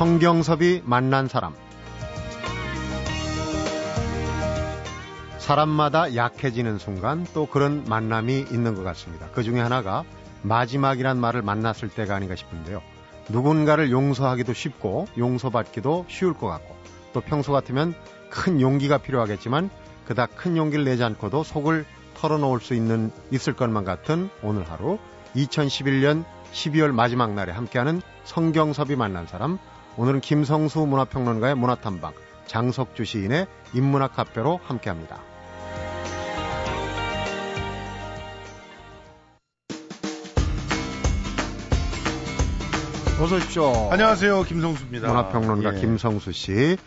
성경섭이 만난 사람 사람마다 약해지는 순간 또 그런 만남이 있는 것 같습니다. 그 중에 하나가 마지막이란 말을 만났을 때가 아닌가 싶은데요. 누군가를 용서하기도 쉽고 용서받기도 쉬울 것 같고 또 평소 같으면 큰 용기가 필요하겠지만 그닥 큰 용기를 내지 않고도 속을 털어놓을 수 있는 있을 것만 같은 오늘 하루 2011년 12월 마지막 날에 함께하는 성경섭이 만난 사람 오늘은 김성수 문화평론가의 문화탐방 장석주 시인의 인문학 카페로 함께합니다. 어서 오십시오. 안녕하세요. 김성수입니다. 문화평론가 예. 김성수 씨. 예.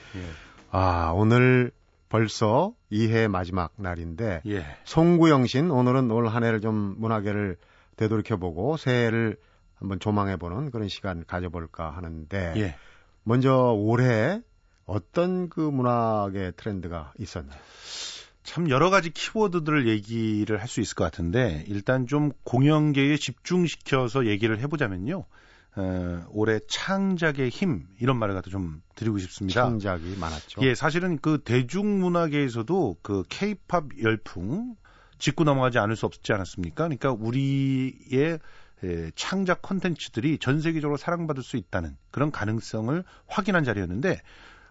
아, 오늘 벌써 2해 마지막 날인데 예. 송구영신 오늘은 올 한 해를 좀 문화계를 되돌이켜보고 새해를 한번 조망해보는 그런 시간 가져볼까 하는데 예. 먼저 올해 어떤 그 문학의 트렌드가 있었나요? 참 여러 가지 키워드들을 얘기를 할 수 있을 것 같은데 일단 좀 공연계에 집중시켜서 얘기를 해보자면요. 어, 올해 창작의 힘 이런 말을 갖다 좀 드리고 싶습니다. 창작이 많았죠. 예, 사실은 그 대중문화계에서도 그 케이팝 열풍 짚고 넘어가지 않을 수 없지 않았습니까? 그러니까 우리의 예, 창작 콘텐츠들이 전 세계적으로 사랑받을 수 있다는 그런 가능성을 확인한 자리였는데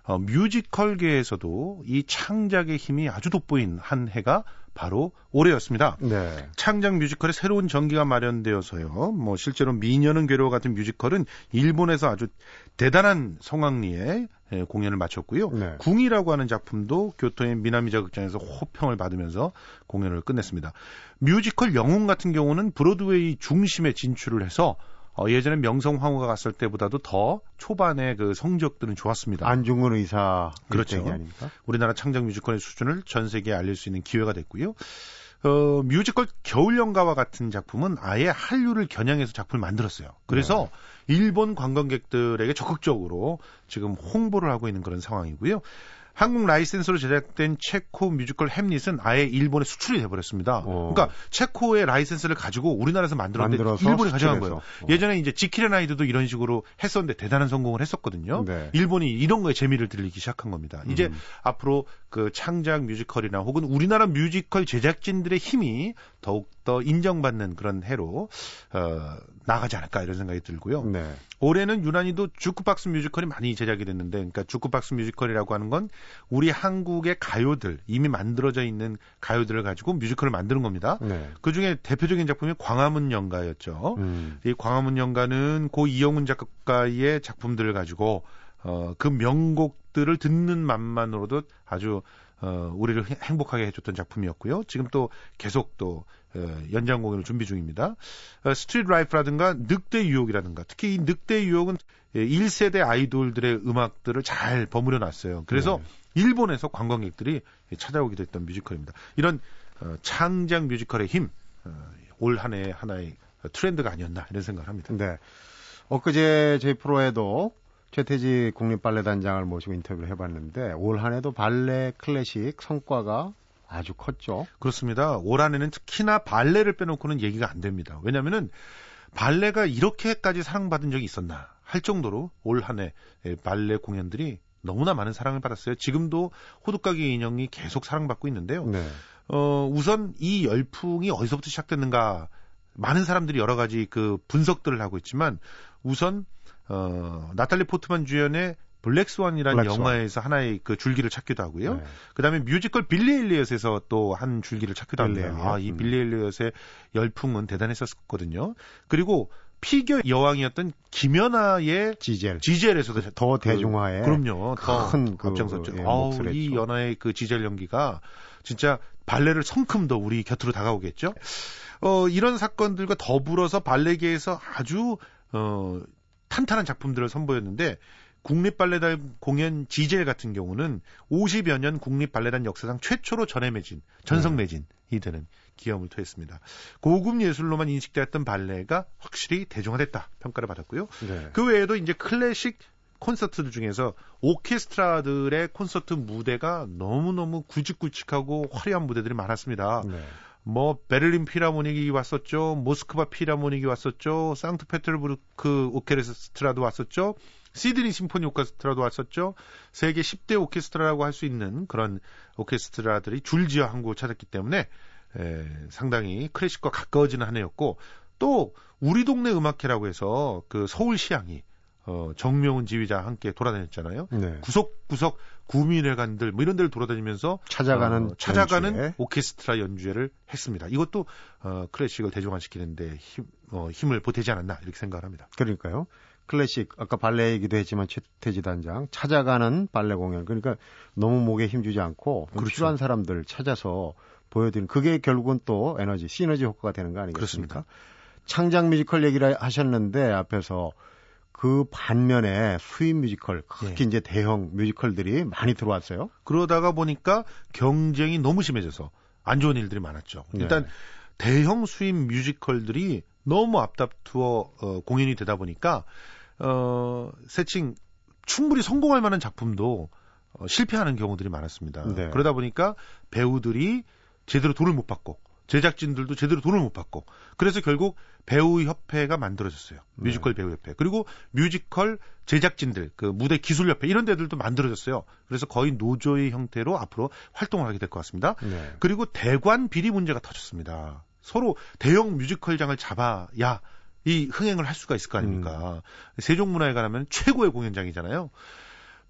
어, 뮤지컬계에서도 이 창작의 힘이 아주 돋보인 한 해가 바로 올해였습니다. 네. 창작 뮤지컬의 새로운 전기가 마련되어서요. 뭐 실제로 미녀는 괴로워 같은 뮤지컬은 일본에서 아주 대단한 성황리에 예, 공연을 마쳤고요. 네. 궁이라고 하는 작품도 교토의 미나미자 극장에서 호평을 받으면서 공연을 끝냈습니다. 뮤지컬 영웅 같은 경우는 브로드웨이 중심에 진출을 해서 어, 예전에 명성황후가 갔을 때보다도 더 초반에 그 성적들은 좋았습니다. 안중근 의사 그렇죠. 아닙니까? 우리나라 창작 뮤지컬의 수준을 전 세계에 알릴 수 있는 기회가 됐고요. 어, 뮤지컬 겨울연가와 같은 작품은 아예 한류를 겨냥해서 작품을 만들었어요. 그래서 네. 일본 관광객들에게 적극적으로 지금 홍보를 하고 있는 그런 상황이고요. 한국 라이센스로 제작된 체코 뮤지컬 햄릿은 아예 일본에 수출이 돼버렸습니다. 어. 그러니까 체코의 라이센스를 가지고 우리나라에서 만들었는데 일본이 가져간 거예요. 어. 예전에 이제 지킬 앤 하이드도 이런 식으로 했었는데 대단한 성공을 했었거든요. 네. 일본이 이런 거에 재미를 들리기 시작한 겁니다. 이제 음. 앞으로 그 창작 뮤지컬이나 혹은 우리나라 뮤지컬 제작진들의 힘이 더욱더 인정받는 그런 해로 어, 나가지 않을까 이런 생각이 들고요. 네. 올해는 유난히도 주크박스 뮤지컬이 많이 제작이 됐는데, 그러니까 주크박스 뮤지컬이라고 하는 건 우리 한국의 가요들 이미 만들어져 있는 가요들을 가지고 뮤지컬을 만드는 겁니다. 네. 그 중에 대표적인 작품이 광화문 연가였죠. 음. 이 광화문 연가는 고 이영훈 작가의 작품들을 가지고 어, 그 명곡들을 듣는 맛만으로도 아주 어, 우리를 행복하게 해줬던 작품이었고요. 지금 또 계속 또 어, 연장 공연을 준비 중입니다. 어, 스트리트 라이프라든가 늑대의 유혹이라든가 특히 이 늑대의 유혹은 1세대 예, 아이돌들의 음악들을 잘 버무려 놨어요. 그래서 네. 일본에서 관광객들이 찾아오게 됐던 뮤지컬입니다. 이런 어, 창작 뮤지컬의 힘, 어, 올 한 해 하나의 트렌드가 아니었나 이런 생각을 합니다. 네. 엊그제 저희 프로에도 최태지 국립발레단장을 모시고 인터뷰를 해봤는데 올 한해도 발레 클래식 성과가 아주 컸죠. 그렇습니다. 올 한해는 특히나 발레를 빼놓고는 얘기가 안 됩니다. 왜냐하면은 발레가 이렇게까지 사랑받은 적이 있었나 할 정도로 올 한해 발레 공연들이 너무나 많은 사랑을 받았어요. 지금도 호두까기 인형이 계속 사랑받고 있는데요. 네. 어, 우선 이 열풍이 어디서부터 시작됐는가 많은 사람들이 여러 가지 그 분석들을 하고 있지만 우선 어, 나탈리 포트만 주연의 블랙스완이라는 블랙스완. 영화에서 하나의 그 줄기를 찾기도 하고요. 네. 그다음에 뮤지컬 빌리 엘리엇에서 또 한 줄기를 찾기도 합니다. 아, 이 음. 빌리 엘리엇의 열풍은 대단했었거든요. 그리고 피겨 여왕이었던 김연아의 지젤. 지젤에서도 더 대중화에 그럼요. 더 그, 앞장섰죠. 예, 아우, 이 연아의 그 지젤 연기가 진짜 발레를 성큼 더 우리 곁으로 다가오겠죠. 어, 이런 사건들과 더불어서 발레계에서 아주 어 탄탄한 작품들을 선보였는데 국립발레단 공연 지젤 같은 경우는 50여 년 국립발레단 역사상 최초로 전해 매진, 전성 네. 매진이 되는 기염을 토했습니다. 고급 예술로만 인식되었던 발레가 확실히 대중화됐다 평가를 받았고요. 네. 그 외에도 이제 클래식 콘서트들 중에서 오케스트라들의 콘서트 무대가 너무너무 굵직굵직하고 화려한 무대들이 많았습니다. 네. 뭐 베를린 피라모닉이 왔었죠. 모스크바 피라모닉이 왔었죠. 상트페테르부르크 오케스트라도 왔었죠. 시드니 심포니 오케스트라도 왔었죠. 세계 10대 오케스트라라고 할 수 있는 그런 오케스트라들이 줄지어 한국을 찾았기 때문에 에, 상당히 클래식과 가까워지는 한 해였고 또 우리 동네 음악회라고 해서 그 서울시향이 어, 정명훈 지휘자 함께 돌아다녔잖아요. 네. 구석구석 구민회관들 뭐 이런 데를 돌아다니면서 찾아가는 어, 찾아가는 연주회. 오케스트라 연주회를 했습니다. 이것도 어, 클래식을 대중화시키는데 힘, 어, 힘을 보태지 않았나 이렇게 생각을 합니다. 그러니까요. 클래식 아까 발레 얘기도 했지만 최태지 단장 찾아가는 발레 공연 그러니까 너무 목에 힘주지 않고 그렇죠. 필요한 사람들 찾아서 보여드리는 그게 결국은 또 에너지 시너지 효과가 되는 거 아니겠습니까? 그렇습니다. 창작 뮤지컬 얘기를 하셨는데 앞에서 그 반면에 수입 뮤지컬, 특히 예. 이제 대형 뮤지컬들이 많이 들어왔어요. 그러다가 보니까 경쟁이 너무 심해져서 안 좋은 일들이 많았죠. 네. 일단 대형 수입 뮤지컬들이 너무 앞다투어 어, 공연이 되다 보니까 어, 세칭 충분히 성공할 만한 작품도 어, 실패하는 경우들이 많았습니다. 네. 그러다 보니까 배우들이 제대로 돈을 못 받고 제작진들도 제대로 돈을 못 받고 그래서 결국 배우 협회가 만들어졌어요. 네. 뮤지컬 배우 협회. 그리고 뮤지컬 제작진들, 그 무대 기술 협회 이런 데들도 만들어졌어요. 그래서 거의 노조의 형태로 앞으로 활동을 하게 될 것 같습니다. 네. 그리고 대관 비리 문제가 터졌습니다. 서로 대형 뮤지컬장을 잡아야 이 흥행을 할 수가 있을 거 아닙니까? 음. 세종문화회관 하면 최고의 공연장이잖아요.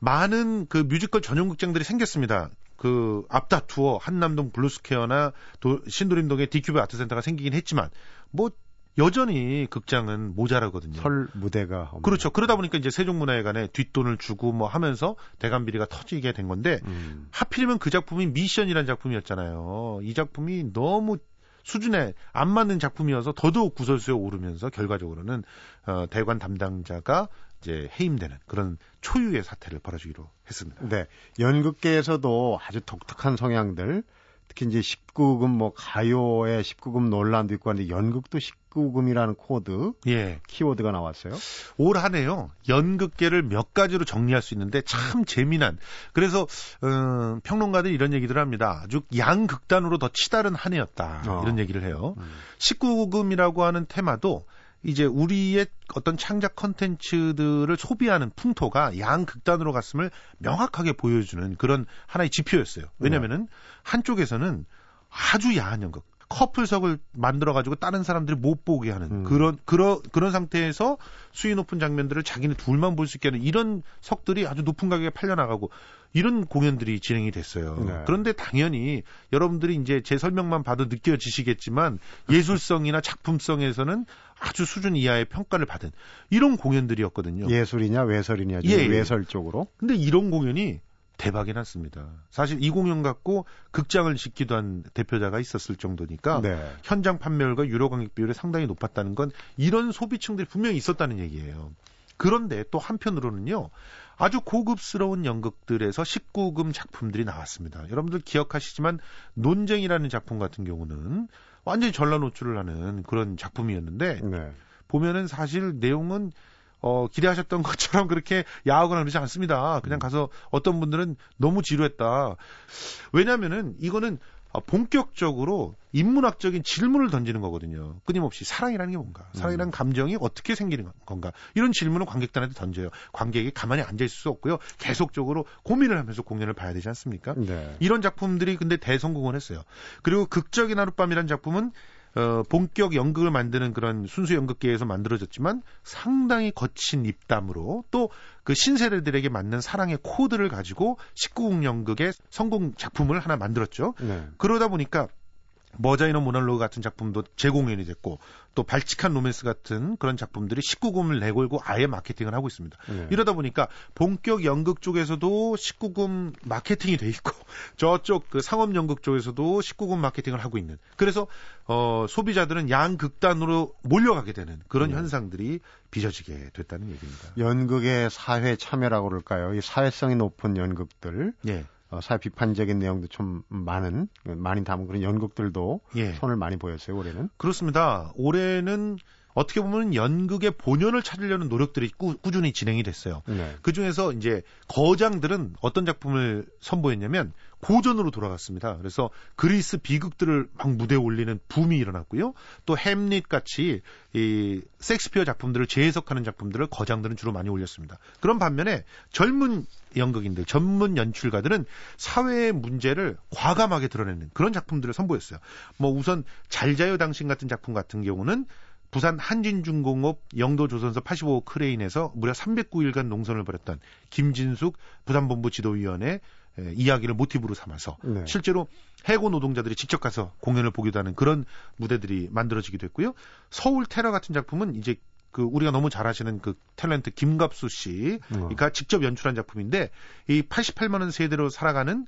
많은 그 뮤지컬 전용 극장들이 생겼습니다. 그 앞다투어 한남동 블루스퀘어나 도, 신도림동에 디큐브 아트센터가 생기긴 했지만 뭐 여전히 극장은 모자라거든요. 설 무대가 없는. 그렇죠. 그러다 보니까 이제 세종문화회관에 뒷돈을 주고 뭐 하면서 대관 비리가 터지게 된 건데 음. 하필이면 그 작품이 미션이라는 작품이었잖아요. 이 작품이 너무 수준에 안 맞는 작품이어서 더더욱 구설수에 오르면서 결과적으로는 어, 대관 담당자가 이제 해임되는 그런 초유의 사태를 벌어지기로 했습니다. 네. 연극계에서도 아주 독특한 성향들 특히 이제 19금 뭐 가요의 19금 논란도 있고 하는데 연극도 19금이라는 코드, 예. 키워드가 나왔어요. 올 한해요. 연극계를 몇 가지로 정리할 수 있는데 참 재미난. 그래서 음, 평론가들이 이런 얘기들 합니다. 아주 양극단으로 더 치다른 한 해였다. 어. 이런 얘기를 해요. 음. 19금이라고 하는 테마도 이제 우리의 어떤 창작 컨텐츠들을 소비하는 풍토가 양극단으로 갔음을 명확하게 보여주는 그런 하나의 지표였어요. 왜냐면은 한쪽에서는 아주 야한 연극, 커플석을 만들어 가지고 다른 사람들이 못 보게 하는 음. 그런 그런 그런 상태에서 수위 높은 장면들을 자기네 둘만 볼 수 있게 하는 이런 석들이 아주 높은 가격에 팔려 나가고 이런 공연들이 진행이 됐어요. 네. 그런데 당연히 여러분들이 이제 제 설명만 봐도 느껴지시겠지만 예술성이나 작품성에서는 아주 수준 이하의 평가를 받은 이런 공연들이었거든요. 예술이냐 외설이냐 예, 예, 외설 쪽으로. 근데 이런 공연이 대박이 났습니다. 사실 이 공연 갖고 극장을 짓기도 한 대표자가 있었을 정도니까 네. 현장 판매율과 유료 관객 비율이 상당히 높았다는 건 이런 소비층들이 분명히 있었다는 얘기예요. 그런데 또 한편으로는요. 아주 고급스러운 연극들에서 19금 작품들이 나왔습니다. 여러분들 기억하시지만 논쟁이라는 작품 같은 경우는 완전히 전라 노출을 하는 그런 작품이었는데 네. 보면은 사실 내용은 어, 기대하셨던 것처럼 그렇게 야하거나 그러지 않습니다. 그냥 음. 가서 어떤 분들은 너무 지루했다. 왜냐면은 이거는 아, 본격적으로 인문학적인 질문을 던지는 거거든요. 끊임없이 사랑이라는 게 뭔가, 사랑이라는 음. 감정이 어떻게 생기는 건가 이런 질문을 관객들한테 던져요. 관객이 가만히 앉아 있을 수 없고요. 계속적으로 고민을 하면서 공연을 봐야 되지 않습니까? 네. 이런 작품들이 근데 대성공을 했어요. 그리고 극적인 하룻밤이라는 작품은 어, 본격 연극을 만드는 그런 순수 연극계에서 만들어졌지만 상당히 거친 입담으로 또 그 신세대들에게 맞는 사랑의 코드를 가지고 19금 연극의 성공 작품을 하나 만들었죠. 네. 그러다 보니까 머자이너 모널로그 같은 작품도 재공연이 됐고 또 발칙한 로맨스 같은 그런 작품들이 19금을 내걸고 아예 마케팅을 하고 있습니다. 네. 이러다 보니까 본격 연극 쪽에서도 19금 마케팅이 돼 있고 저쪽 그 상업 연극 쪽에서도 19금 마케팅을 하고 있는 그래서 어 소비자들은 양극단으로 몰려가게 되는 그런 네. 현상들이 빚어지게 됐다는 얘기입니다. 연극의 사회 참여라고 그럴까요? 이 사회성이 높은 연극들 네. 어, 사회 비판적인 내용도 좀 많은 많이 담은 그런 연극들도 예. 손을 많이 보였어요 올해는. 그렇습니다. 올해는 어떻게 보면 연극의 본연을 찾으려는 노력들이 꾸, 준히 진행이 됐어요. 네. 그 중에서 이제 거장들은 어떤 작품을 선보였냐면 고전으로 돌아갔습니다. 그래서 그리스 비극들을 막 무대에 올리는 붐이 일어났고요. 또 햄릿 같이 이 섹스피어 작품들을 재해석하는 작품들을 거장들은 주로 많이 올렸습니다. 그런 반면에 젊은 연극인들, 전문 연출가들은 사회의 문제를 과감하게 드러내는 그런 작품들을 선보였어요. 뭐 우선 잘자요 당신 같은 작품 같은 경우는 부산 한진중공업 영도조선소 85호 크레인에서 무려 309일간 농선을 벌였던 김진숙 부산본부 지도위원회 이야기를 모티브로 삼아서 네. 실제로 해고 노동자들이 직접 가서 공연을 보기도 하는 그런 무대들이 만들어지기도 했고요. 서울 테러 같은 작품은 이제 그 우리가 너무 잘 아시는 그 탤런트 김갑수 씨가 어. 직접 연출한 작품인데 이 88만 원 세대로 살아가는 어,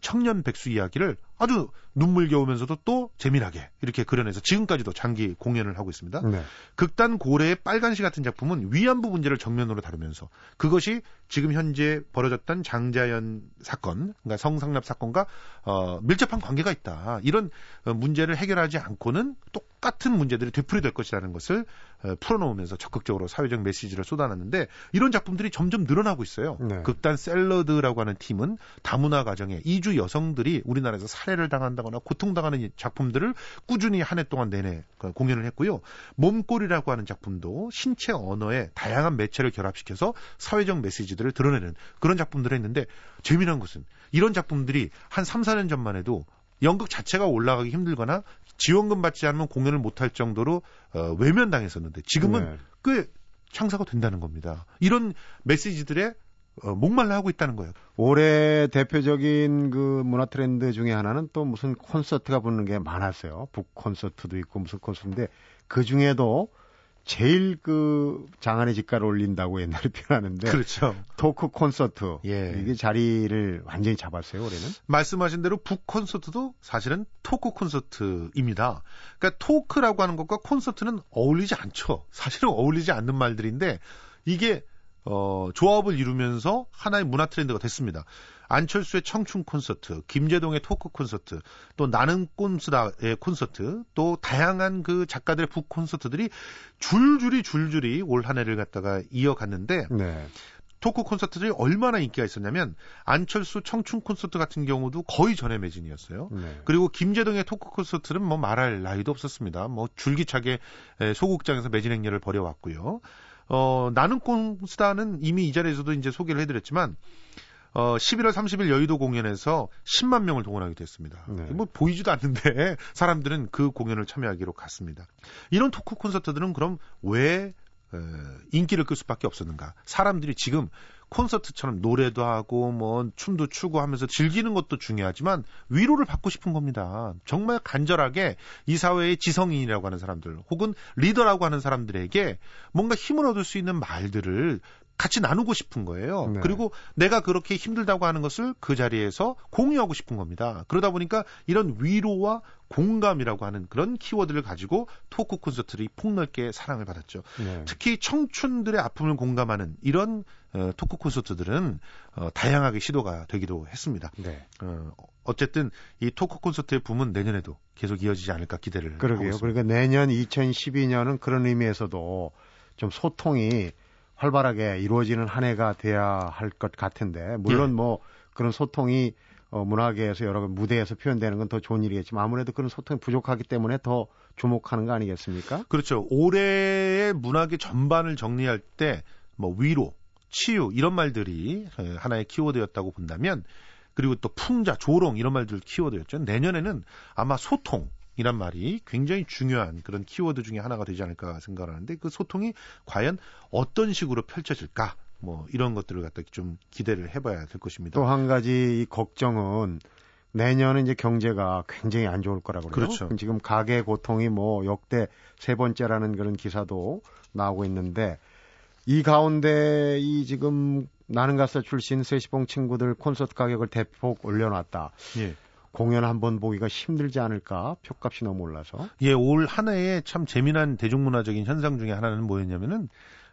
청년 백수 이야기를 아주 눈물겨우면서도 또 재미나게 이렇게 그려내서 지금까지도 장기 공연을 하고 있습니다. 네. 극단 고래의 빨간시 같은 작품은 위안부 문제를 정면으로 다루면서 그것이 지금 현재 벌어졌던 장자연 사건, 그러니까 성상납 사건과 어, 밀접한 관계가 있다. 이런 어, 문제를 해결하지 않고는 똑같은 문제들이 되풀이될 것이라는 것을 어, 풀어놓으면서 적극적으로 사회적 메시지를 쏟아놨는데 이런 작품들이 점점 늘어나고 있어요. 네. 극단 샐러드라고 하는 팀은 다문화 가정에 이주 여성들이 우리나라에서 살해를 당한다거나 고통당하는 작품들을 꾸준히 한 해 동안 내내 그 공연을 했고요. 몸꼴이라고 하는 작품도 신체 언어에 다양한 매체를 결합시켜서 사회적 메시지 들을 드러내는 그런 작품들을 했는데 재미난 것은 이런 작품들이 한 3, 4년 전만 해도 연극 자체가 올라가기 힘들거나 지원금 받지 않으면 공연을 못할 정도로 어, 외면당했었는데 지금은 네. 꽤 창사가 된다는 겁니다. 이런 메시지들의 어, 목말라 하고 있다는 거예요. 올해 대표적인 그 문화 트렌드 중에 하나는 또 무슨 콘서트가 붙는 게 많았어요. 북 콘서트도 있고 무슨 콘서트인데 그 중에도 제일 그 장안의 지가를 올린다고 옛날에 표현하는데 그렇죠. 토크 콘서트 예. 이게 자리를 완전히 잡았어요 올해는 말씀하신 대로 북 콘서트도 사실은 토크 콘서트입니다. 그러니까 토크라고 하는 것과 콘서트는 어울리지 않죠. 사실은 어울리지 않는 말들인데 이게 어, 조합을 이루면서 하나의 문화 트렌드가 됐습니다. 안철수의 청춘 콘서트, 김재동의 토크 콘서트, 또 나는 꼼수다의 콘서트, 또 다양한 그 작가들의 북 콘서트들이 줄줄이 줄줄이 올 한 해를 갖다가 이어갔는데 네. 토크 콘서트들이 얼마나 인기가 있었냐면 안철수 청춘 콘서트 같은 경우도 거의 전에 매진이었어요. 네. 그리고 김재동의 토크 콘서트는 뭐 말할 나이도 없었습니다. 뭐 줄기차게 소극장에서 매진 행렬을 벌여왔고요. 어, 나는 꼼수다는 이미 이 자리에서도 이제 소개를 해드렸지만 어, 11월 30일 여의도 공연에서 10만 명을 동원하게 됐습니다. 네. 뭐 보이지도 않는데 사람들은 그 공연을 참여하기로 갔습니다. 이런 토크 콘서트들은 그럼 왜 에, 인기를 끌 수밖에 없었는가? 사람들이 지금 콘서트처럼 노래도 하고 뭐 춤도 추고 하면서 즐기는 것도 중요하지만 위로를 받고 싶은 겁니다. 정말 간절하게 이 사회의 지성인이라고 하는 사람들 혹은 리더라고 하는 사람들에게 뭔가 힘을 얻을 수 있는 말들을 같이 나누고 싶은 거예요. 네. 그리고 내가 그렇게 힘들다고 하는 것을 그 자리에서 공유하고 싶은 겁니다. 그러다 보니까 이런 위로와 공감이라고 하는 그런 키워드를 가지고 토크 콘서트들이 폭넓게 사랑을 받았죠. 네. 특히 청춘들의 아픔을 공감하는 이런 어, 토크 콘서트들은 어, 다양하게 시도가 되기도 했습니다. 네. 어, 어쨌든 이 토크 콘서트의 붐은 내년에도 계속 이어지지 않을까 기대를 그러게요. 하고 있습니다. 그러니까 내년 2012년은 그런 의미에서도 좀 소통이 활발하게 이루어지는 한 해가 돼야 할 것 같은데 물론 예. 뭐 그런 소통이 어, 문화계에서 여러 무대에서 표현되는 건 더 좋은 일이겠지만 아무래도 그런 소통이 부족하기 때문에 더 주목하는 거 아니겠습니까? 그렇죠. 올해의 문화계 전반을 정리할 때 뭐 위로, 치유 이런 말들이 하나의 키워드였다고 본다면 그리고 또 풍자, 조롱 이런 말들 키워드였죠. 내년에는 아마 소통 이란 말이 굉장히 중요한 그런 키워드 중에 하나가 되지 않을까 생각하는데 그 소통이 과연 어떤 식으로 펼쳐질까 뭐 이런 것들을 갖다 좀 기대를 해봐야 될 것입니다. 또 한 가지 이 걱정은 내년은 이제 경제가 굉장히 안 좋을 거라고 그래요. 그렇죠. 지금 가계 고통이 뭐 역대 세 번째라는 그런 기사도 나오고 있는데 이 가운데 이 지금 나는 가수 출신 세시봉 친구들 콘서트 가격을 대폭 올려놨다. 예. 공연 한 번 보기가 힘들지 않을까 표값이 너무 올라서 예올 한 해에 참 재미난 대중문화적인 현상 중에 하나는 뭐였냐면은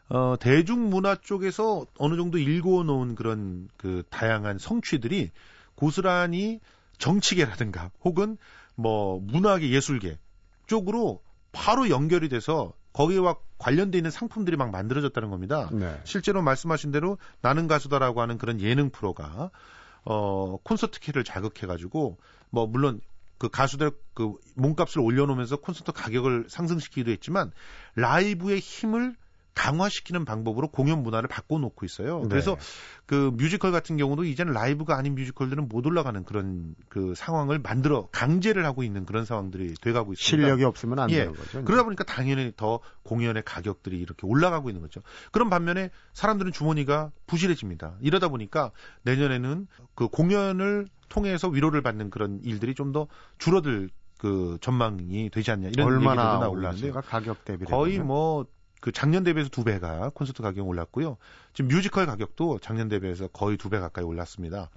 어 대중문화 쪽에서 어느 정도 일궈 놓은 그런 그 다양한 성취들이 고스란히 정치계라든가 혹은 뭐 문화계 예술계 쪽으로 바로 연결이 돼서 거기와 관련돼 있는 상품들이 막 만들어졌다는 겁니다. 네. 실제로 말씀하신 대로 나는 가수다라고 하는 그런 예능 프로가 어 콘서트 키를 자극해가지고 뭐 물론 그 가수들 그 몸값을 올려놓으면서 콘서트 가격을 상승시키기도 했지만 라이브의 힘을 강화시키는 방법으로 공연 문화를 바꿔놓고 있어요. 네. 그래서 그 뮤지컬 같은 경우도 이제는 라이브가 아닌 뮤지컬들은 못 올라가는 그런 그 상황을 만들어 강제를 하고 있는 그런 상황들이 돼가고 있습니다. 실력이 없으면 안 예. 되는 거죠. 그러다 보니까 당연히 더 공연의 가격들이 이렇게 올라가고 있는 거죠. 그런 반면에 사람들은 주머니가 부실해집니다. 이러다 보니까 내년에는 그 공연을 통해서 위로를 받는 그런 일들이 좀 더 줄어들 그 전망이 되지 않냐 이런 얼마나 있는데요. 올랐습니까? 가격 대비 거의 뭐 그 작년 대비해서 두 배가 콘서트 가격이 올랐고요. 지금 뮤지컬 가격도 작년 대비해서 거의 두 배 가까이 올랐습니다.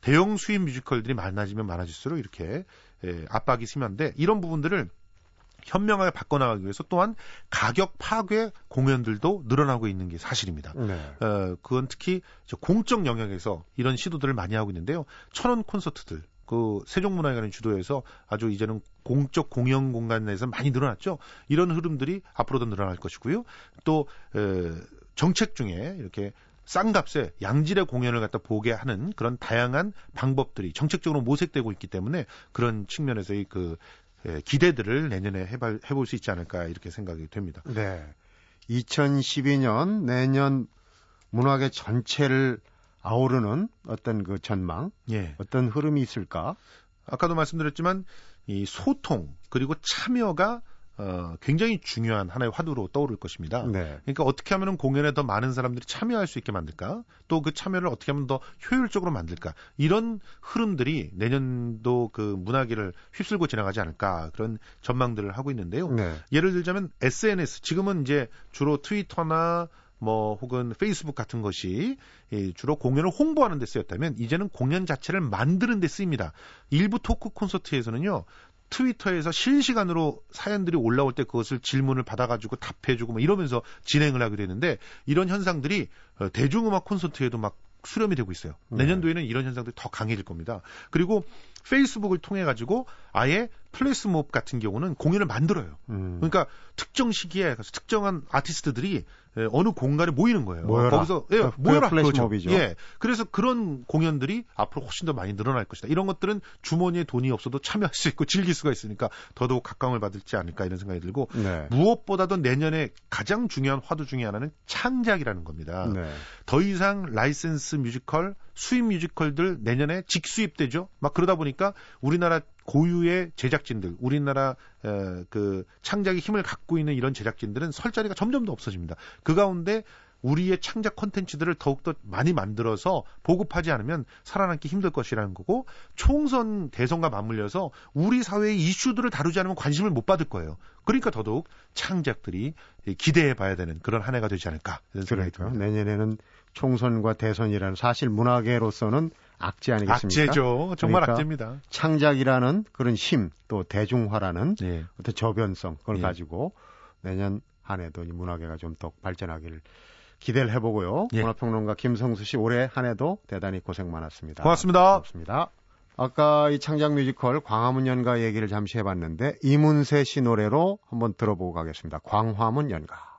대형 수입 뮤지컬들이 많아지면 많아질수록 이렇게 예, 압박이 심한데 이런 부분들을 현명하게 바꿔나가기 위해서 또한 가격 파괴 공연들도 늘어나고 있는 게 사실입니다. 네. 어, 그건 특히 저 공적 영역에서 이런 시도들을 많이 하고 있는데요. 천원 콘서트들, 그 세종문화회관의 주도에서 아주 이제는 공적 공연 공간 내에서 많이 늘어났죠. 이런 흐름들이 앞으로도 늘어날 것이고요. 또 에, 정책 중에 이렇게 싼 값에 양질의 공연을 갖다 보게 하는 그런 다양한 방법들이 정책적으로 모색되고 있기 때문에 그런 측면에서의 그 에, 기대들을 내년에 해볼, 해볼 수 있지 않을까 이렇게 생각이 됩니다. 네. 2012년 내년 문화계 전체를 아우르는 어떤 그 전망, 예. 어떤 흐름이 있을까? 아까도 말씀드렸지만 이 소통 그리고 참여가 어, 굉장히 중요한 하나의 화두로 떠오를 것입니다. 네. 그러니까 어떻게 하면 공연에 더 많은 사람들이 참여할 수 있게 만들까? 또 그 참여를 어떻게 하면 더 효율적으로 만들까? 이런 흐름들이 내년도 그 문화계를 휩쓸고 지나가지 않을까? 그런 전망들을 하고 있는데요. 네. 예를 들자면 SNS 지금은 이제 주로 트위터나 뭐 혹은 페이스북 같은 것이 이 주로 공연을 홍보하는 데 쓰였다면 이제는 공연 자체를 만드는 데 쓰입니다. 일부 토크 콘서트에서는요. 트위터에서 실시간으로 사연들이 올라올 때 그것을 질문을 받아가지고 답해주고 뭐 이러면서 진행을 하게 되는데 이런 현상들이 어, 대중음악 콘서트에도 막 수렴이 되고 있어요. 네. 내년도에는 이런 현상들이 더 강해질 겁니다. 그리고 페이스북을 통해 가지고 아예 플래시몹 같은 경우는 공연을 만들어요. 음. 그러니까 특정 시기에 가서 특정한 아티스트들이 예, 어느 공간에 모이는 거예요. 모여라. 거기서 예, 그- 모여라 플래시몹이죠. 그렇죠. 예. 그래서 그런 공연들이 앞으로 훨씬 더 많이 늘어날 것이다. 이런 것들은 주머니에 돈이 없어도 참여할 수 있고 즐길 수가 있으니까 더더욱 각광을 받을지 않을까 이런 생각이 들고 네. 무엇보다도 내년에 가장 중요한 화두 중에 하나는 창작이라는 겁니다. 네. 더 이상 라이센스 뮤지컬, 수입 뮤지컬들 내년에 직수입되죠. 막 그러다 보니까 우리나라 고유의 제작진들, 우리나라 에, 그 창작의 힘을 갖고 있는 이런 제작진들은 설 자리가 점점 더 없어집니다. 그 가운데 우리의 창작 콘텐츠들을 더욱더 많이 만들어서 보급하지 않으면 살아남기 힘들 것이라는 거고 총선 대선과 맞물려서 우리 사회의 이슈들을 다루지 않으면 관심을 못 받을 거예요. 그러니까 더더욱 창작들이 기대해 봐야 되는 그런 한 해가 되지 않을까 이런 생각이 듭니다. 내년에는 총선과 대선이라는 사실 문화계로서는 악재 아니겠습니까? 악재죠. 정말 그러니까 악재입니다. 창작이라는 그런 힘, 또 대중화라는 네. 어떤 저변성 그걸 예. 가지고 내년 한 해도 이 문화계가 좀 더 발전하기를 기대를 해보고요. 예. 문화평론가 김성수 씨 올해 한 해도 대단히 고생 많았습니다. 고맙습니다. 고맙습니다. 아까 이 창작 뮤지컬 광화문 연가 얘기를 잠시 해봤는데 이문세 씨 노래로 한번 들어보고 가겠습니다. 광화문 연가.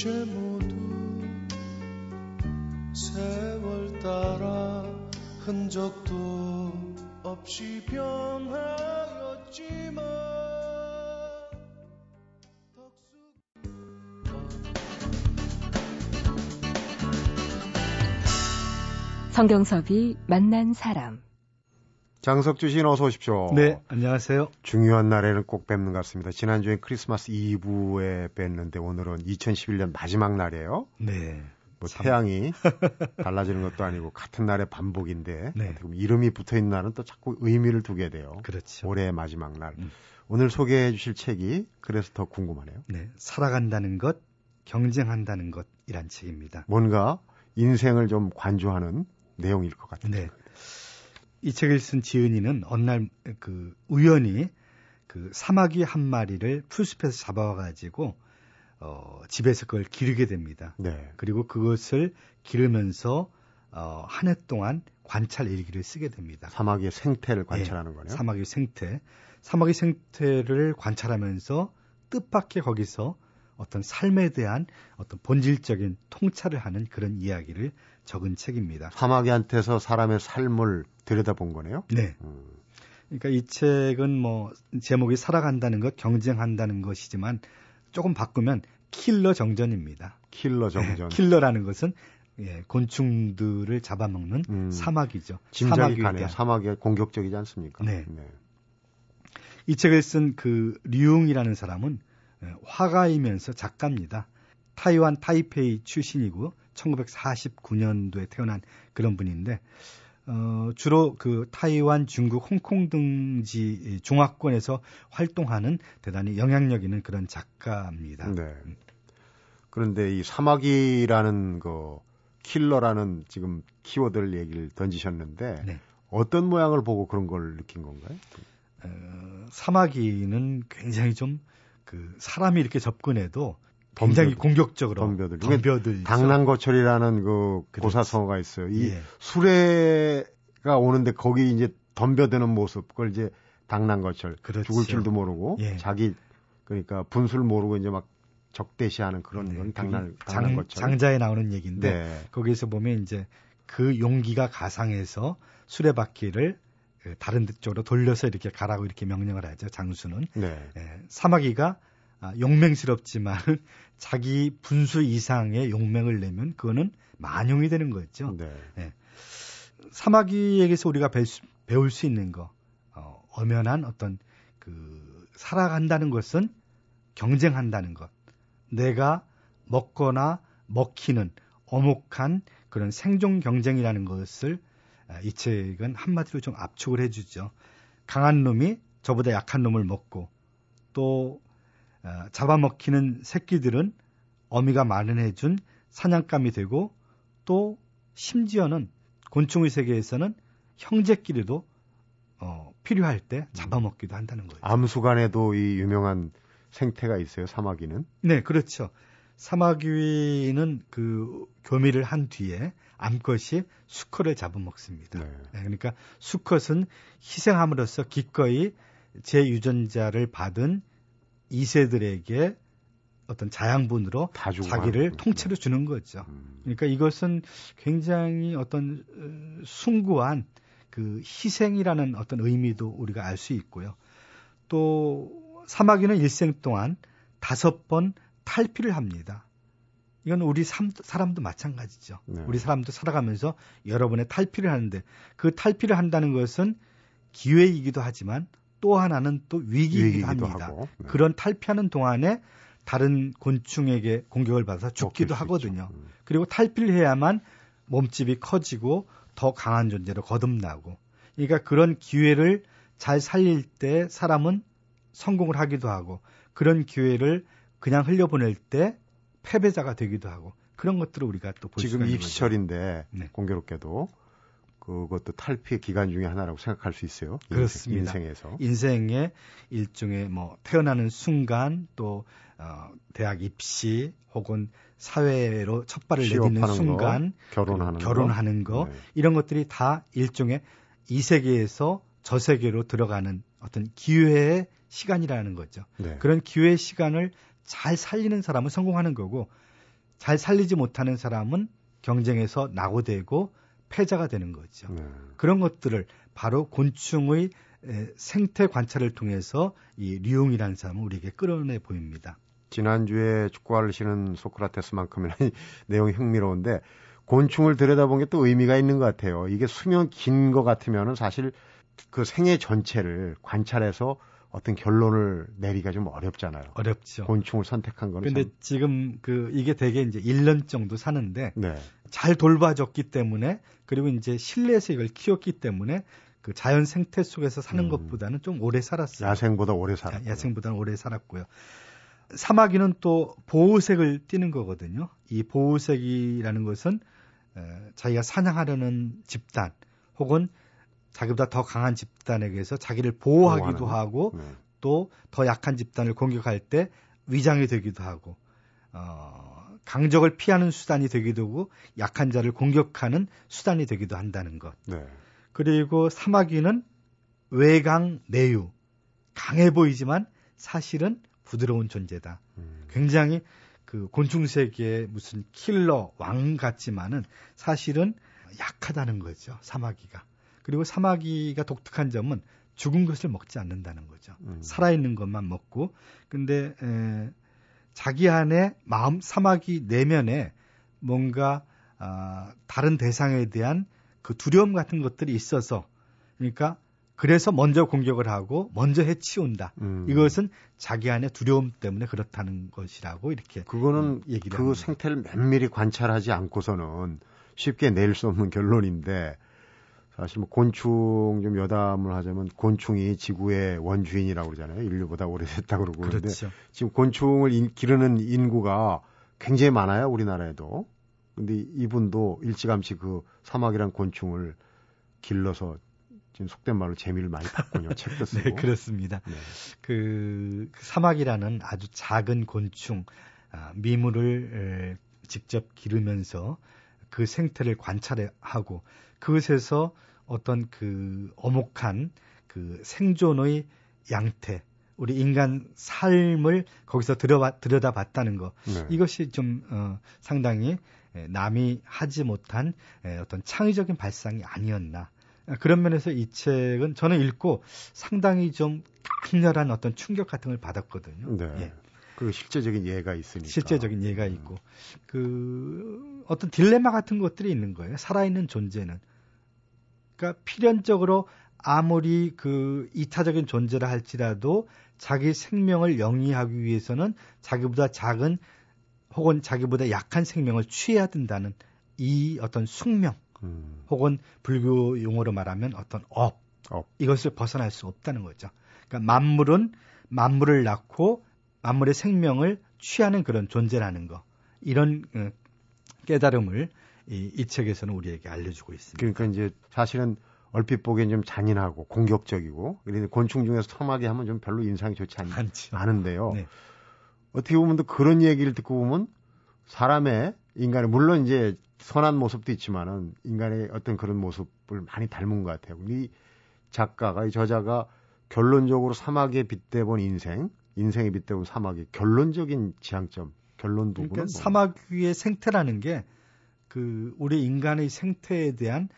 이제 모두 세월 따라 흔적도 없이 변하였지만 성경섭이 만난 사람. 장석주 씨는 어서 오십시오. 네, 안녕하세요. 중요한 날에는 꼭 뵙는 것 같습니다. 지난주에 크리스마스 이브에 뵀는데 오늘은 2011년 마지막 날이에요. 네. 뭐 참. 태양이 달라지는 것도 아니고 같은 날의 반복인데 네. 이름이 붙어 있는 날은 또 자꾸 의미를 두게 돼요. 그렇죠. 올해의 마지막 날. 음. 오늘 소개해 주실 책이 그래서 더 궁금하네요. 네. 살아간다는 것, 경쟁한다는 것이란 책입니다. 뭔가 인생을 좀 관조하는 내용일 것 같아요. 네. 이 책을 쓴 지은이는 어느 날그 우연히 그 사마귀 한 마리를 풀숲에서 잡아와가지고 어, 집에서 그걸 기르게 됩니다. 네. 그리고 그것을 기르면서 어, 한 해 동안 관찰 일기를 쓰게 됩니다. 사마귀의 생태를 관찰하는 거네요. 사마귀 생태. 사마귀 생태를 관찰하면서 뜻밖의 거기서 어떤 삶에 대한 어떤 본질적인 통찰을 하는 그런 이야기를 적은 책입니다. 사마귀한테서 사람의 삶을 들여다본 거네요. 네. 음, 그러니까 이 책은 뭐 제목이 살아간다는 것, 경쟁한다는 것이지만 조금 바꾸면 킬러 정전입니다. 킬러 정전. 네, 킬러라는 것은 예, 곤충들을 잡아먹는 음. 사마귀죠. 사마귀에 가네요. 사마귀가 공격적이지 않습니까? 네. 이 책을 쓴 그 류웅이라는 사람은 예, 화가이면서 작가입니다. 타이완 타이페이 출신이고 1949년도에 태어난 그런 분인데 어, 주로 그 타이완, 중국, 홍콩 등지 중화권에서 활동하는 대단히 영향력 있는 그런 작가입니다. 네. 그런데 이 사마귀라는 그 킬러라는 지금 키워드를 얘기를 던지셨는데 네. 어떤 모양을 보고 그런 걸 느낀 건가요? 어, 사마귀는 굉장히 좀 그 사람이 이렇게 접근해도 굉장히 덤벼들- 공격적으로 덤벼들죠. 덤벼들죠. 당랑거철이라는 그 그렇지. 고사성어가 있어요. 이 예. 수레가 오는데 거기 이제 덤벼드는 모습 그걸 이제 당랑거철 그렇죠. 죽을 줄도 모르고 예. 자기 그러니까 분수를 모르고 이제 막 적대시하는 그런 네, 건 당랑 장, 당랑거철. 장자에 나오는 얘기인데 네. 거기에서 보면 이제 그 용기가 가상해서 수레바퀴를 그 다른 쪽으로 돌려서 이렇게 가라고 이렇게 명령을 하죠. 장수는 네. 예, 사마귀가 아, 용맹스럽지만 자기 분수 이상의 용맹을 내면 그거는 만용이 되는 거죠. 네. 사마귀에게서 우리가 배울 수, 배울 수 있는 거, 어, 엄연한 어떤 그 살아간다는 것은 경쟁한다는 것. 내가 먹거나 먹히는 어목한 그런 생존 경쟁이라는 것을 아, 이 책은 한마디로 좀 압축을 해주죠. 강한 놈이 저보다 약한 놈을 먹고 또 아, 잡아먹히는 새끼들은 어미가 마련해준 사냥감이 되고 또 심지어는 곤충의 세계에서는 형제끼리도 어, 필요할 때 잡아먹기도 한다는 거예요. 암수간에도 이 유명한 생태가 있어요. 사마귀는. 네, 그렇죠. 사마귀는 그 교미를 한 뒤에 암컷이 수컷을 잡아먹습니다. 네. 네, 그러니까 수컷은 희생함으로써 기꺼이 제 유전자를 받은 이세들에게 어떤 자양분으로 자기를 통째로 주는 거죠. 음. 그러니까 이것은 굉장히 어떤 어, 숭고한 그 희생이라는 어떤 의미도 우리가 알 수 있고요. 또 사마귀는 일생 동안 다섯 번 탈피를 합니다. 이건 우리 삶- 사람도 마찬가지죠. 네. 우리 사람도 살아가면서 여러 번의 탈피를 하는데 그 탈피를 한다는 것은 기회이기도 하지만 또 하나는 또 위기이기도 위기이기도 합니다. 네. 그런 탈피하는 동안에 다른 곤충에게 공격을 받아서 죽기도 하거든요. 음. 그리고 탈피를 해야만 몸집이 커지고 더 강한 존재로 거듭나고. 그러니까 그런 기회를 잘 살릴 때 사람은 성공을 하기도 하고 그런 기회를 그냥 흘려보낼 때 패배자가 되기도 하고 그런 것들을 우리가 또볼 지금 있는 거죠. 입시철인데 네. 공교롭게도 그것도 탈피의 기간 중에 하나라고 생각할 수 있어요. 인생- 그렇습니다. 인생에서. 인생의 일종의 뭐 태어나는 순간 또 어, 대학 입시 혹은 사회로 첫 발을 내딛는 순간 거, 결혼하는 거. 결혼하는 거 네. 이런 것들이 다 일종의 이 세계에서 저 세계로 들어가는 어떤 기회의 시간이라는 거죠. 네. 그런 기회의 시간을 잘 살리는 사람은 성공하는 거고 잘 살리지 못하는 사람은 경쟁에서 낙오되고 패자가 되는 거죠. 네. 그런 것들을 바로 곤충의 에, 생태 관찰을 통해서 이 류용이라는 사람은 우리에게 끌어내 보입니다. 지난주에 축구화를 신은 소크라테스만큼이나 내용이 흥미로운데 곤충을 들여다본 게 또 의미가 있는 것 같아요. 이게 수명 긴 것 같으면은 사실 그 생애 전체를 관찰해서 어떤 결론을 내리기가 좀 어렵잖아요. 어렵죠. 곤충을 선택한 거는 근데 참, 지금 그 이게 되게 이제 1년 정도 사는데 네. 잘 돌봐줬기 때문에 그리고 이제 실내에서 이걸 키웠기 때문에 그 자연 생태 속에서 사는 음. 것보다는 좀 오래 살았어요. 야생보다 오래 살았 야- 야생보다는 오래 살았고요. 사마귀는 또 보호색을 띠는 거거든요. 이 보호색이라는 것은 에, 자기가 사냥하려는 집단 혹은 자기보다 더 강한 집단에게서 자기를 보호하기도 보호하는. 하고 네. 또더 약한 집단을 공격할 때 위장이 되기도 하고 어, 강적을 피하는 수단이 되기도 하고 약한 자를 공격하는 수단이 되기도 한다는 것. 네. 그리고 사마귀는 외강 내유 강해 보이지만 사실은 부드러운 존재다. 음. 굉장히 그 곤충 세계의 무슨 킬러 왕 같지만은 사실은 약하다는 거죠. 사마귀가. 그리고 사마귀가 독특한 점은 죽은 것을 먹지 않는다는 거죠. 음. 살아있는 것만 먹고. 근데 에, 자기 안에 마음 사마귀 내면에 뭔가 아, 다른 대상에 대한 그 두려움 같은 것들이 있어서 그러니까 그래서 먼저 공격을 하고 먼저 해치운다. 음. 이것은 자기 안에 두려움 때문에 그렇다는 것이라고 이렇게 그거는 얘기를 그 합니다. 생태를 면밀히 관찰하지 않고서는 쉽게 낼 수 없는 결론인데 사실 뭐 곤충 좀 여담을 하자면 곤충이 지구의 원주인이라고 그러잖아요. 인류보다 오래됐다고 그러고 그런데 그렇죠. 지금 곤충을 인- 기르는 인구가 굉장히 많아요. 우리나라에도. 근데 이분도 일찌감치 그 사막이란 곤충을 길러서 지금 속된 말로 재미를 많이 봤군요. 책도 쓰고. 네, 그렇습니다. 네. 그, 그 사막이라는 아주 작은 곤충 아, 미물을 에, 직접 기르면서 그 생태를 관찰하고 그것에서 어떤 그 어목한 그 생존의 양태 우리 인간 삶을 거기서 들여봐, 들여다봤다는 거 네. 이것이 좀 어, 상당히 에, 남이 하지 못한 에, 어떤 창의적인 발상이 아니었나 아, 그런 면에서 이 책은 저는 읽고 상당히 좀 강렬한 어떤 충격 같은 걸 받았거든요. 네. 예, 그 실제적인 예가 있으니까. 실제적인 예가 있고 그 어떤 딜레마 같은 것들이 있는 거예요. 살아있는 존재는 그러니까 필연적으로 아무리 그 이타적인 존재라 할지라도 자기 생명을 영위하기 위해서는 자기보다 작은 혹은 자기보다 약한 생명을 취해야 된다는 이 어떤 숙명 음. 혹은 불교 용어로 말하면 어떤 업, 업. 이것을 벗어날 수 없다는 거죠. 그러니까 만물은 만물을 낳고 만물의 생명을 취하는 그런 존재라는 거 이런 어, 깨달음을 이, 이 책에서는 우리에게 알려주고 있습니다. 그러니까 이제 사실은 얼핏 보기엔 좀 잔인하고 공격적이고 그런데 곤충 중에서 사마귀 하면 좀 별로 인상이 좋지 않. 않은데요. 네. 어떻게 보면 또 그런 얘기를 듣고 보면 사람의 인간의 물론 이제 선한 모습도 있지만은 인간의 어떤 그런 모습을 많이 닮은 것 같아요. 이 작가가 이 저자가 결론적으로 사막에 빗대본 인생, 인생에 빗대본 사막의 결론적인 지향점, 결론 부분은 그러니까 뭐? 사막 위의 생태라는 게 그 우리 인간의 생태에 대한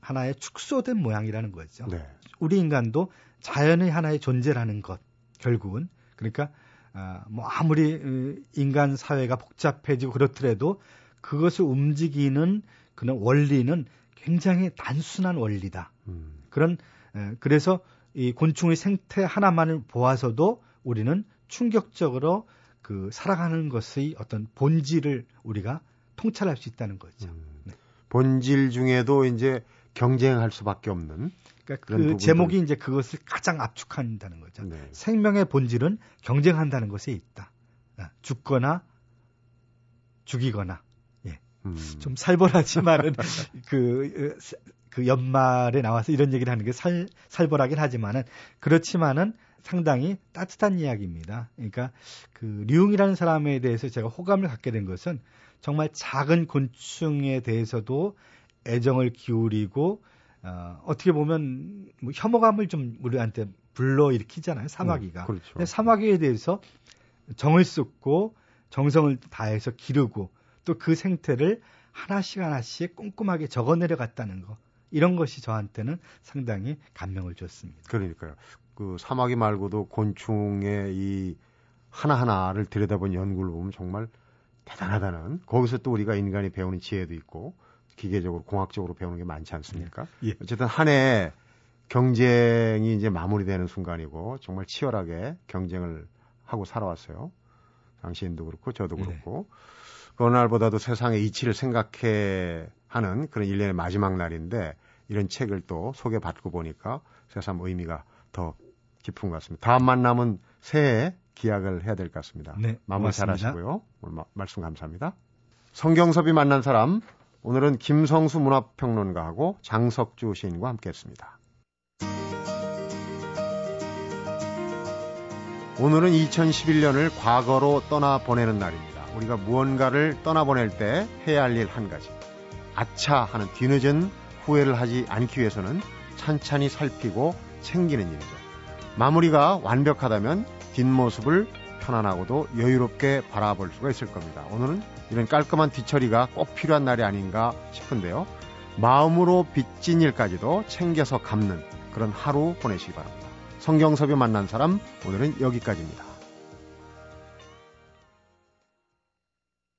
하나의 축소된 모양이라는 거죠. 네. 우리 인간도 자연의 하나의 존재라는 것 결국은 그러니까 아, 뭐 아무리 어, 인간 사회가 복잡해지고 그렇더라도 그것을 움직이는 그런 원리는 굉장히 단순한 원리다. 음. 그런 에, 그래서 이 곤충의 생태 하나만을 보아서도 우리는 충격적으로 그 살아가는 것의 어떤 본질을 우리가 통찰할 수 있다는 거죠. 음. 네. 본질 중에도 이제 경쟁할 수밖에 없는 그러니까 그. 제목이 이제 그것을 가장 압축한다는 거죠. 네. 생명의 본질은 경쟁한다는 것에 있다. 아, 죽거나 죽이거나 음. 좀 살벌하지만은 그, 그 연말에 나와서 이런 얘기를 하는 게 살, 살벌하긴 하지만은 그렇지만은 상당히 따뜻한 이야기입니다. 그러니까 그 류웅이라는 사람에 대해서 제가 호감을 갖게 된 것은 정말 작은 곤충에 대해서도 애정을 기울이고 어, 어떻게 보면 뭐 혐오감을 좀 우리한테 불러일으키잖아요. 사마귀가. 음, 그렇죠. 근데 사마귀에 대해서 정을 쏟고 정성을 다해서 기르고 또 그 생태를 하나씩 하나씩 꼼꼼하게 적어 내려갔다는 거. 이런 것이 저한테는 상당히 감명을 줬습니다. 그러니까요. 그 사마귀 말고도 곤충의 이 하나하나를 들여다본 연구를 보면 정말 대단하다는 거기서 또 우리가 인간이 배우는 지혜도 있고 기계적으로 공학적으로 배우는 게 많지 않습니까? 예. 어쨌든 한 해 경쟁이 이제 마무리되는 순간이고 정말 치열하게 경쟁을 하고 살아왔어요. 당신도 그렇고 저도 네. 그렇고 그 어느 날보다도 세상의 이치를 생각해 하는 그런 일년의 마지막 날인데 이런 책을 또 소개받고 보니까 새삼 의미가 더 깊은 것 같습니다. 다음 만남은 새해 기약을 해야 될 것 같습니다. 네, 마무리 잘 고맙습니다. 하시고요. 오늘 마- 말씀 감사합니다. 성경섭이 만난 사람 오늘은 김성수 문화평론가하고 장석주 시인과 함께했습니다. 오늘은 2011년을 과거로 떠나보내는 날입니다. 우리가 무언가를 떠나보낼 때 해야 할 일 한 가지. 아차 하는 뒤늦은 후회를 하지 않기 위해서는 찬찬히 살피고 챙기는 일이죠. 마무리가 완벽하다면 뒷모습을 편안하고도 여유롭게 바라볼 수가 있을 겁니다. 오늘은 이런 깔끔한 뒤처리가 꼭 필요한 날이 아닌가 싶은데요. 마음으로 빚진 일까지도 챙겨서 갚는 그런 하루 보내시기 바랍니다. 성경섭이 만난 사람 오늘은 여기까지입니다.